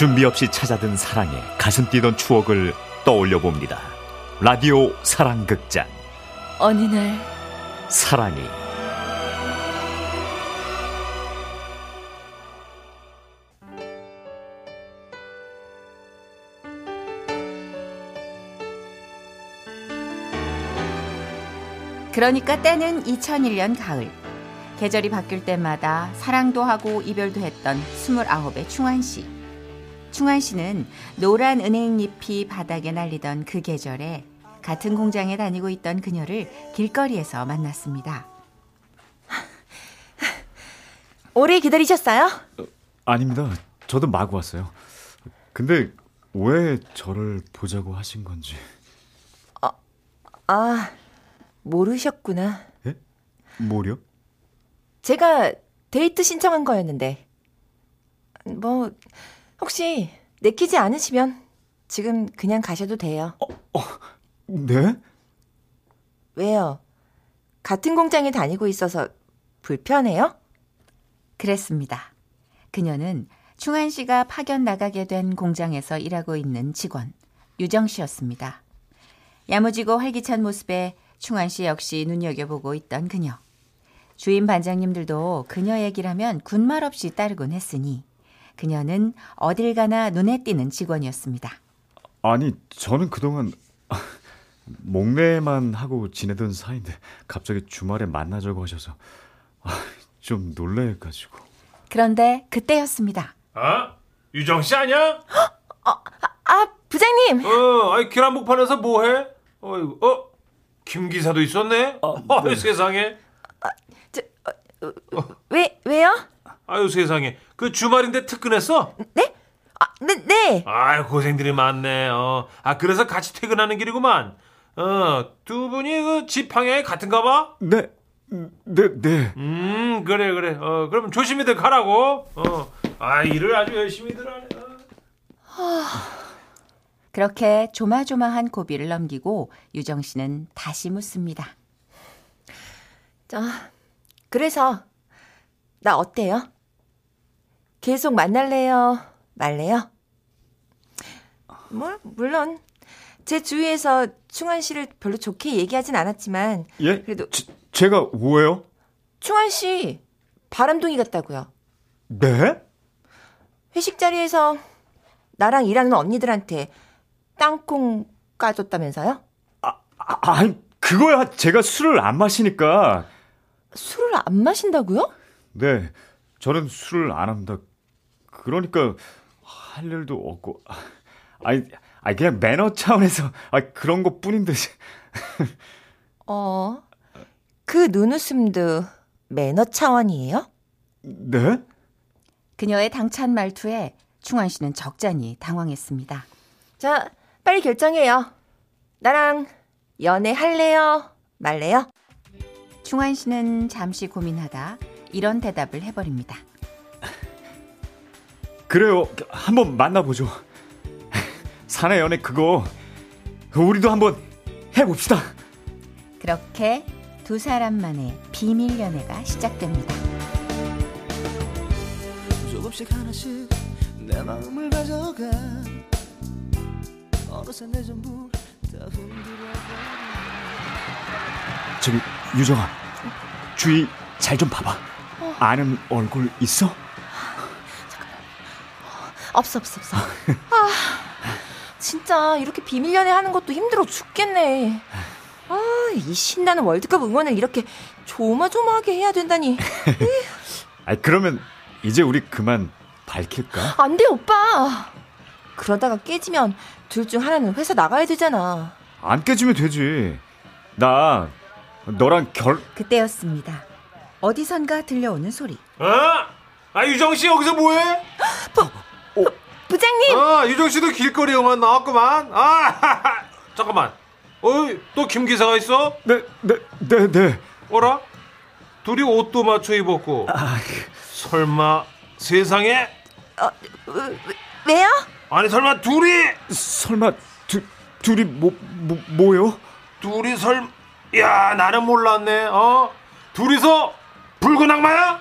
준비 없이 찾아든 사랑에 가슴 뛰던 추억을 떠올려 봅니다. 라디오 사랑극장. 어느 날 사랑이 그러니까 때는 2001년 가을. 계절이 바뀔 때마다 사랑도 하고 이별도 했던 29의 충환 씨. 충환 씨는 노란 은행잎이 바닥에 날리던 그 계절에 같은 공장에 다니고 있던 그녀를 길거리에서 만났습니다. 오래 기다리셨어요? 아닙니다. 저도 마구 왔어요. 근데 왜 저를 보자고 하신 건지. 아, 모르셨구나. 예? 뭐요? 제가 데이트 신청한 거였는데. 뭐, 혹시 내키지 않으시면 지금 그냥 가셔도 돼요. 네? 왜요? 같은 공장에 다니고 있어서 불편해요? 그랬습니다. 그녀는 충한 씨가 파견 나가게 된 공장에서 일하고 있는 직원 유정 씨였습니다. 야무지고 활기찬 모습에 충한 씨 역시 눈여겨보고 있던 그녀. 주임 반장님들도 그녀 얘기라면 군말 없이 따르곤 했으니 그녀는 어딜 가나 눈에 띄는 직원이었습니다. 아니, 저는 그동안 목례만 하고 지내던 사이인데 갑자기 주말에 만나자고 하셔서 아, 좀 놀래가지고. 그런데 그때였습니다. 아? 유정 씨 아니야? 아, 부장님! 어, 아이 계란복판에서 뭐 해? 어이구, 어? 김 기사도 있었네. 아유 세상에. 왜, 왜요? 아유 세상에. 그 주말인데 특근했어? 네? 아, 네, 네. 아유 고생들이 많네. 어. 아 그래서 같이 퇴근하는 길이구만. 어, 두 분이 그집 방향이 같은가 봐? 네, 네, 네. 음, 그래, 그래. 어, 그럼 조심히들 가라고. 어. 아, 일을 아주 열심히들 하네. 어. 그렇게 조마조마한 고비를 넘기고 유정 씨는 다시 묻습니다. 자, 그래서, 나 어때요? 계속 만날래요? 말래요? 뭐, 물론, 제 주위에서 충환 씨를 별로 좋게 얘기하진 않았지만, 예? 그래도- 제, 제가 뭐예요? 충환 씨, 바람둥이 같다고요. 네? 회식 자리에서 나랑 일하는 언니들한테 땅콩 까줬다면서요? 아, 아니, 그거야 제가 술을 안 마시니까. 술을 안 마신다고요? 네, 저는 술을 안 합니다. 그러니까 할 일도 없고. 아니, 아니 그냥 매너 차원에서 아, 그런 것 뿐인데. 어, 그 눈웃음도 매너 차원이에요? 네? 그녀의 당찬 말투에 충환 씨는 적잖이 당황했습니다. 자, 빨리 결정해요. 나랑 연애할래요? 말래요? 충환 씨는 잠시 고민하다 이런 대답을 해버립니다. 그래요. 한번 만나보죠. 사내 연애 그거 우리도 한번 해봅시다. 그렇게 두 사람만의 비밀 연애가 시작됩니다. 조금씩 하나씩 내 마음을 가져가 어느새 내 전부 다 흔들어 저기 유정아, 주위 잘 좀 봐봐. 아는 얼굴 있어? 없어, 없어, 없어. 아, 진짜 이렇게 비밀 연애 하는 것도 힘들어 죽겠네. 아, 이 신나는 월드컵 응원을 이렇게 조마조마하게 해야 된다니. 아 그러면 이제 우리 그만 밝힐까? 안 돼, 오빠. 그러다가 깨지면 둘 중 하나는 회사 나가야 되잖아. 안 깨지면 되지. 나 너랑 결 그때였습니다. 어디선가 들려오는 소리. 어? 아, 유정 씨 여기서 뭐해? 부장님! 아, 유정 씨도 길거리 영화 나왔구만. 아, 잠깐만. 어이, 또김 기사가 있어? 네, 네, 네, 네. 어라? 둘이 옷도 맞춰 입었고. 설마 세상에? 어, 왜, 왜요? 아니 설마 둘이 설마 두, 둘이 뭐, 뭐 뭐요? 둘이 설 야, 나는 몰랐네. 어? 둘이서 붉은 악마야?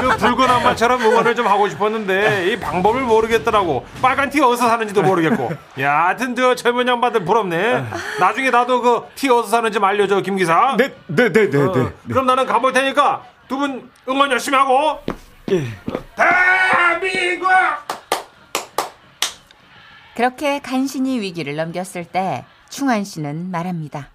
그 붉은 악마처럼 응원을 좀 하고 싶었는데 이 방법을 모르겠더라고. 빨간 티 어디서 사는지도 모르겠고. 야, 하여튼 저 젊은 양반들 부럽네. 나중에 나도 그 티 어디서 사는지 좀 알려줘, 김 기사. 네, 네, 네, 네, 어, 네. 그럼 나는 가볼 테니까 두 분 응원 열심히 하고. 예. 대한민국! 그렇게 간신히 위기를 넘겼을 때 충한 씨는 말합니다.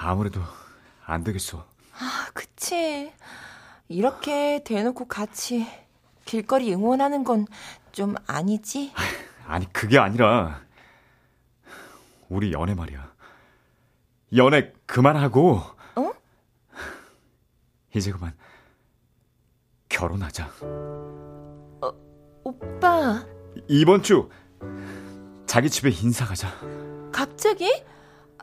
아무래도 안 되겠어. 아, 그치. 이렇게 대놓고 같이 길거리 응원하는 건 좀 아니지? 아니 그게 아니라 우리 연애 말이야. 연애 그만하고 어? 이제 그만 결혼하자. 오빠, 이번 주 자기 집에 인사 가자. 갑자기?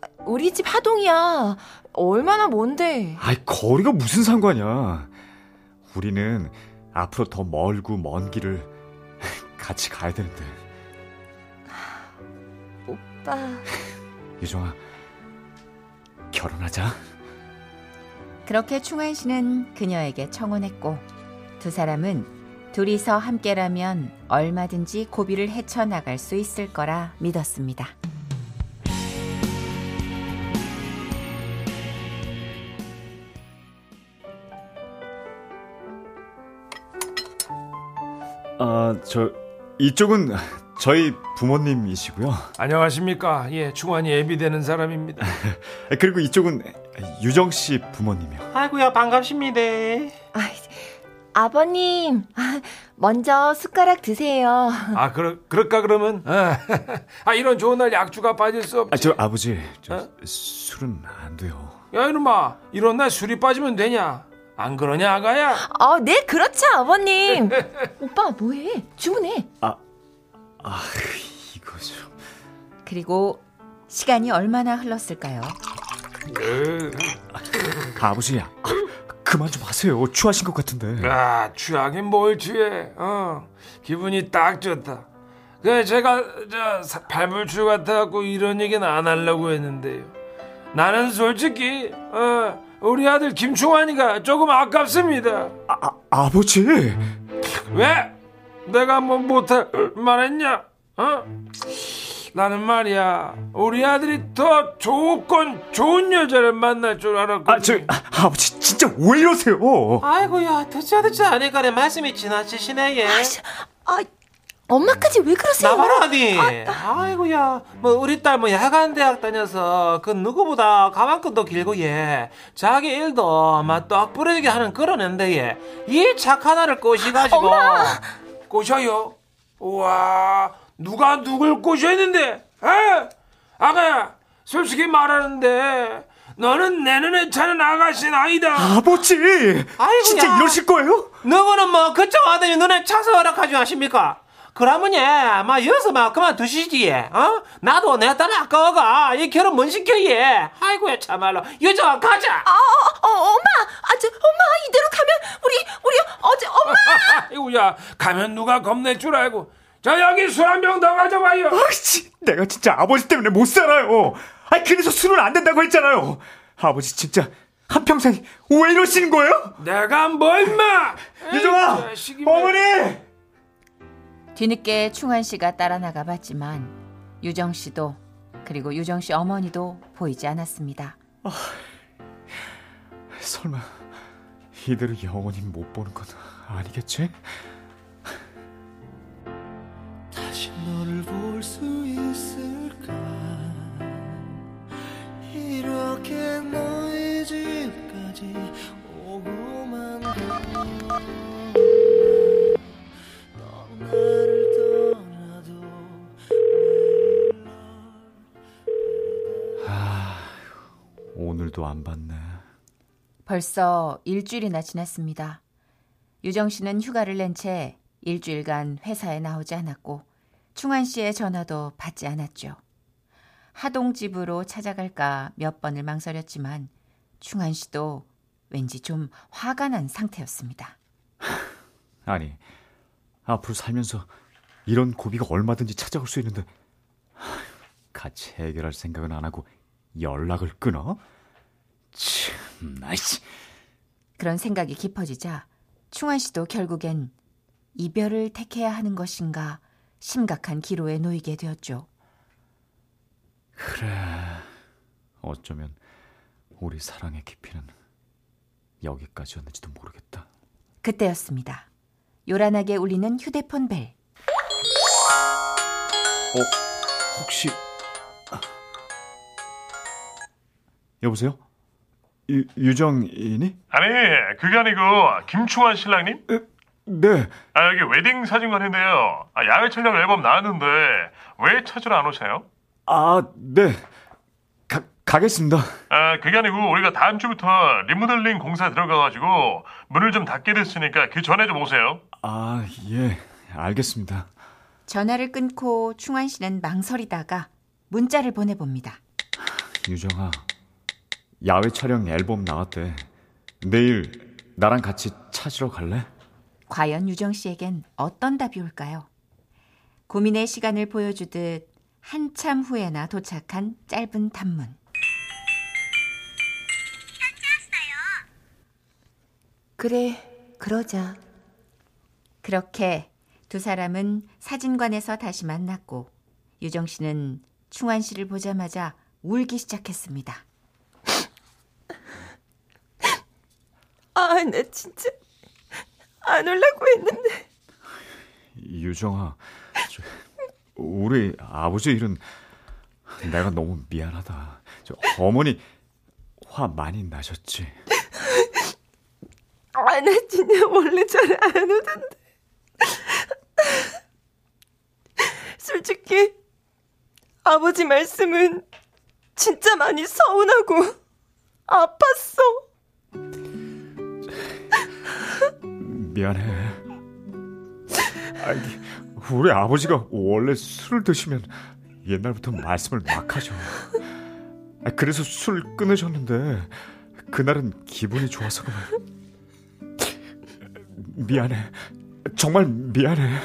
아, 우리 집 하동이야. 얼마나 먼데? 아이 거리가 무슨 상관이야. 우리는 앞으로 더 멀고 먼 길을 같이 가야 되는데. 오빠. 유정아 결혼하자. 그렇게 충한 씨는 그녀에게 청혼했고 두 사람은 둘이서 함께라면 얼마든지 고비를 헤쳐나갈 수 있을 거라 믿었습니다. 아 저 이쪽은 저희 부모님이시고요. 안녕하십니까. 예, 충환이 애비 되는 사람입니다. 그리고 이쪽은 유정 씨 부모님이요. 아이고야, 반갑습니다. 아, 아버님, 아, 먼저 숟가락 드세요. 아, 그러, 그럴까, 그러면? 아, 이런 좋은 날 약주가 빠질 수 없지. 아 저 아버지 저 어? 술은 안 돼요. 야, 이놈아, 이런 날 술이 빠지면 되냐? 안 그러냐, 아가야? 아, 네, 그렇죠, 아버님. 오빠, 뭐해? 주문해. 아 이거 좀 그리고 시간이 얼마나 흘렀을까요? 아버지 아, 그만 좀 하세요. 취하신 것 같은데. 아, 취하긴 뭘 취해. 어, 기분이 딱 좋다. 그 제가 저 사- 발불출 같아갖고 이런 얘기는 안 하려고 했는데요. 나는 솔직히 어, 우리 아들 김충환이가 조금 아깝습니다. 아, 아 아버지 왜? 내가 뭐 못할 말했냐? 어? 나는 말이야 우리 아들이 더 조건 좋은 여자를 만날 줄 알았거든. 아저 아, 버지 진짜 왜 이러세요? 아이고야 듣자 듣자 하니까 내 말씀이 지나치시네 예 아, 엄마까지 왜 그러세요? 나봐라니 아 이고야 뭐 우리 딸 뭐 야간 대학 다녀서 그 누구보다 가방끈도 길고 예 자기 일도 막떡 부러지게 하는 그런 애인데 예이 착한 아를 꼬시가지고 꼬셔요? 우와 누가 누굴 꼬셔했는데? 에? 아가야 솔직히 말하는데 너는 내 눈에 차는 아가씨는 아니다. 아버지 아이고야. 진짜 이러실 거예요? 누구는 뭐 그쪽 아들이 눈에 차서 허락하지 않습니까? 그러면 예, 막 여기서 막 그만 두시지, 예. 어? 나도 내 딸 아까워가, 이 결혼 못 시켜, 예. 아이고야, 참말로. 여자 가자! 아, 어, 어, 엄마! 아, 저, 엄마, 이대로 가면, 우리, 우리, 어제, 엄마! 아이고 야 가면 누가 겁낼 줄 알고. 자 여기 술 한 병 더 가져와요. 아이씨, 내가 진짜 아버지 때문에 못 살아요. 아, 그래서 술은 안 된다고 했잖아요. 아버지 진짜 한 평생 왜 이러시는 거예요? 내가 뭐 임마? 유정아. 어머니. 뒤늦게 충한 씨가 따라 나가 봤지만 유정 씨도 그리고 유정 씨 어머니도 보이지 않았습니다. 설마 이대로 영원히 못 보는 건 아니겠지? 다시 너를 볼 수 있을까 이렇게 너의 집까지 오고만 가 널 오늘도 안 봤네. 벌써 일주일이나 지났습니다. 유정 씨는 휴가를 낸 채 일주일간 회사에 나오지 않았고 충한 씨의 전화도 받지 않았죠. 하동 집으로 찾아갈까 몇 번을 망설였지만 충한 씨도 왠지 좀 화가 난 상태였습니다. 아니, 앞으로 살면서 이런 고비가 얼마든지 찾아올 수 있는데 하, 같이 해결할 생각은 안 하고 연락을 끊어? 참, 나이씨. 그런 생각이 깊어지자 충환 씨도 결국엔 이별을 택해야 하는 것인가 심각한 기로에 놓이게 되었죠. 그래. 어쩌면 우리 사랑의 깊이는 여기까지였는지도 모르겠다. 그때였습니다. 요란하게 울리는 휴대폰 벨. 어, 혹시 여보세요? 유, 유정이니? 아니 그게 아니고 김충환 신랑님? 네. 아 여기 웨딩 사진관인데요. 아, 야외 촬영 앨범 나왔는데 왜 찾으러 안 오세요? 아, 네. 가, 가겠습니다. 아 그게 아니고 우리가 다음 주부터 리모델링 공사 들어가가지고 문을 좀 닫게 됐으니까 그 전에 좀 오세요. 아, 예. 알겠습니다. 전화를 끊고 충환 씨는 망설이다가 문자를 보내봅니다. 유정아, 야외 촬영 앨범 나왔대. 내일 나랑 같이 찾으러 갈래? 과연 유정 씨에겐 어떤 답이 올까요? 고민의 시간을 보여주듯 한참 후에나 도착한 짧은 단문. 그래, 그러자. 그렇게 두 사람은 사진관에서 다시 만났고 유정 씨는 충환 씨를 보자마자 울기 시작했습니다. 아, 나 진짜 안 올라고 했는데. 유정아, 저, 우리 아버지 일은 내가 너무 미안하다. 저, 어머니 화 많이 나셨지? 아, 나 진짜 원래 잘 안 오던데. 솔직히 아버지 말씀은 진짜 많이 서운하고 아팠어. 미안해. 아니, 우리 아버지가 원래 술을 드시면 옛날부터 말씀을 막 하죠. 아, 그래서 술 끊으셨는데 그날은 기분이 좋아서. 미안해. 정말 미안해.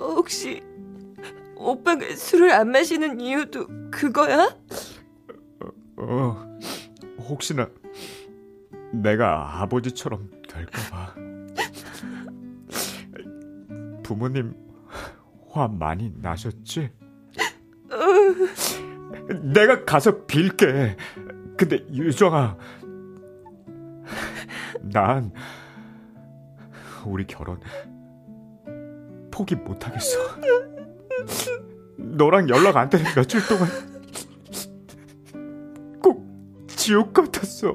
혹시 오빠가 술을 안 마시는 이유도 그거야? 어, 혹시나 내가 아버지처럼 될까봐. 부모님 화 많이 나셨지? 내가 가서 빌게. 근데 유정아, 난 우리 결혼 포기 못하겠어. 너랑 연락 안 되는 며칠 동안 꼭 지옥 같았어.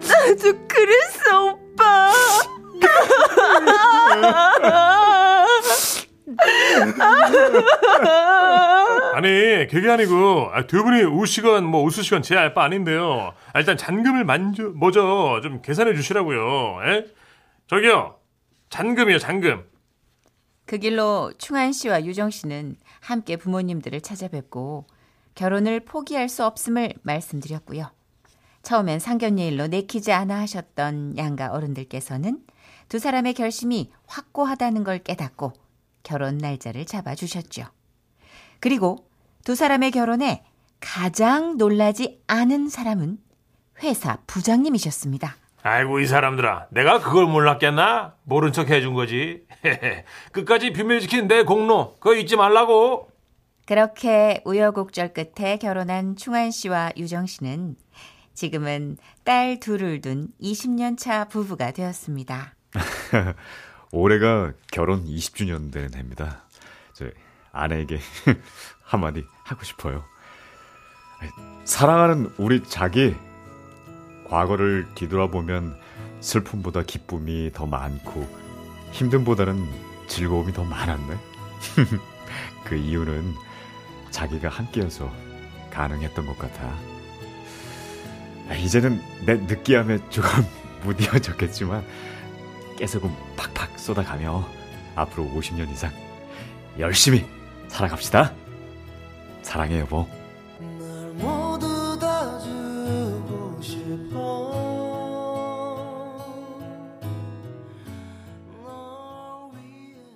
나도 그랬어, 오빠. 아니 그게 아니고 아, 두 분이 우시건 뭐 웃으시건 제 알바 아닌데요. 아, 일단 잔금을 만져 먼저 좀 계산해 주시라고요. 에? 저기요 잔금이요 잔금. 그 길로 충한 씨와 유정 씨는 함께 부모님들을 찾아뵙고 결혼을 포기할 수 없음을 말씀드렸고요. 처음엔 상견례 일로 내키지 않아 하셨던 양가 어른들께서는 두 사람의 결심이 확고하다는 걸 깨닫고 결혼 날짜를 잡아주셨죠. 그리고 두 사람의 결혼에 가장 놀라지 않은 사람은 회사 부장님이셨습니다. 아이고 이 사람들아 내가 그걸 몰랐겠나? 모른 척 해준 거지 끝까지 비밀 지킨 내 공로 그거 잊지 말라고 그렇게 우여곡절 끝에 결혼한 충한 씨와 유정 씨는 지금은 딸 둘을 둔 20년 차 부부가 되었습니다. 올해가 결혼 20주년 되는 해입니다. 저 아내에게 한마디 하고 싶어요. 사랑하는 우리 자기, 과거를 뒤돌아보면 슬픔보다 기쁨이 더 많고 힘듦보다는 즐거움이 더 많았네. 그 이유는 자기가 함께여서 가능했던 것 같아. 이제는 내 느끼함에 조금 무디어졌겠지만 깨소금 팍팍 쏟아가며 앞으로 50년 이상 열심히 살아갑시다. 사랑해 여보.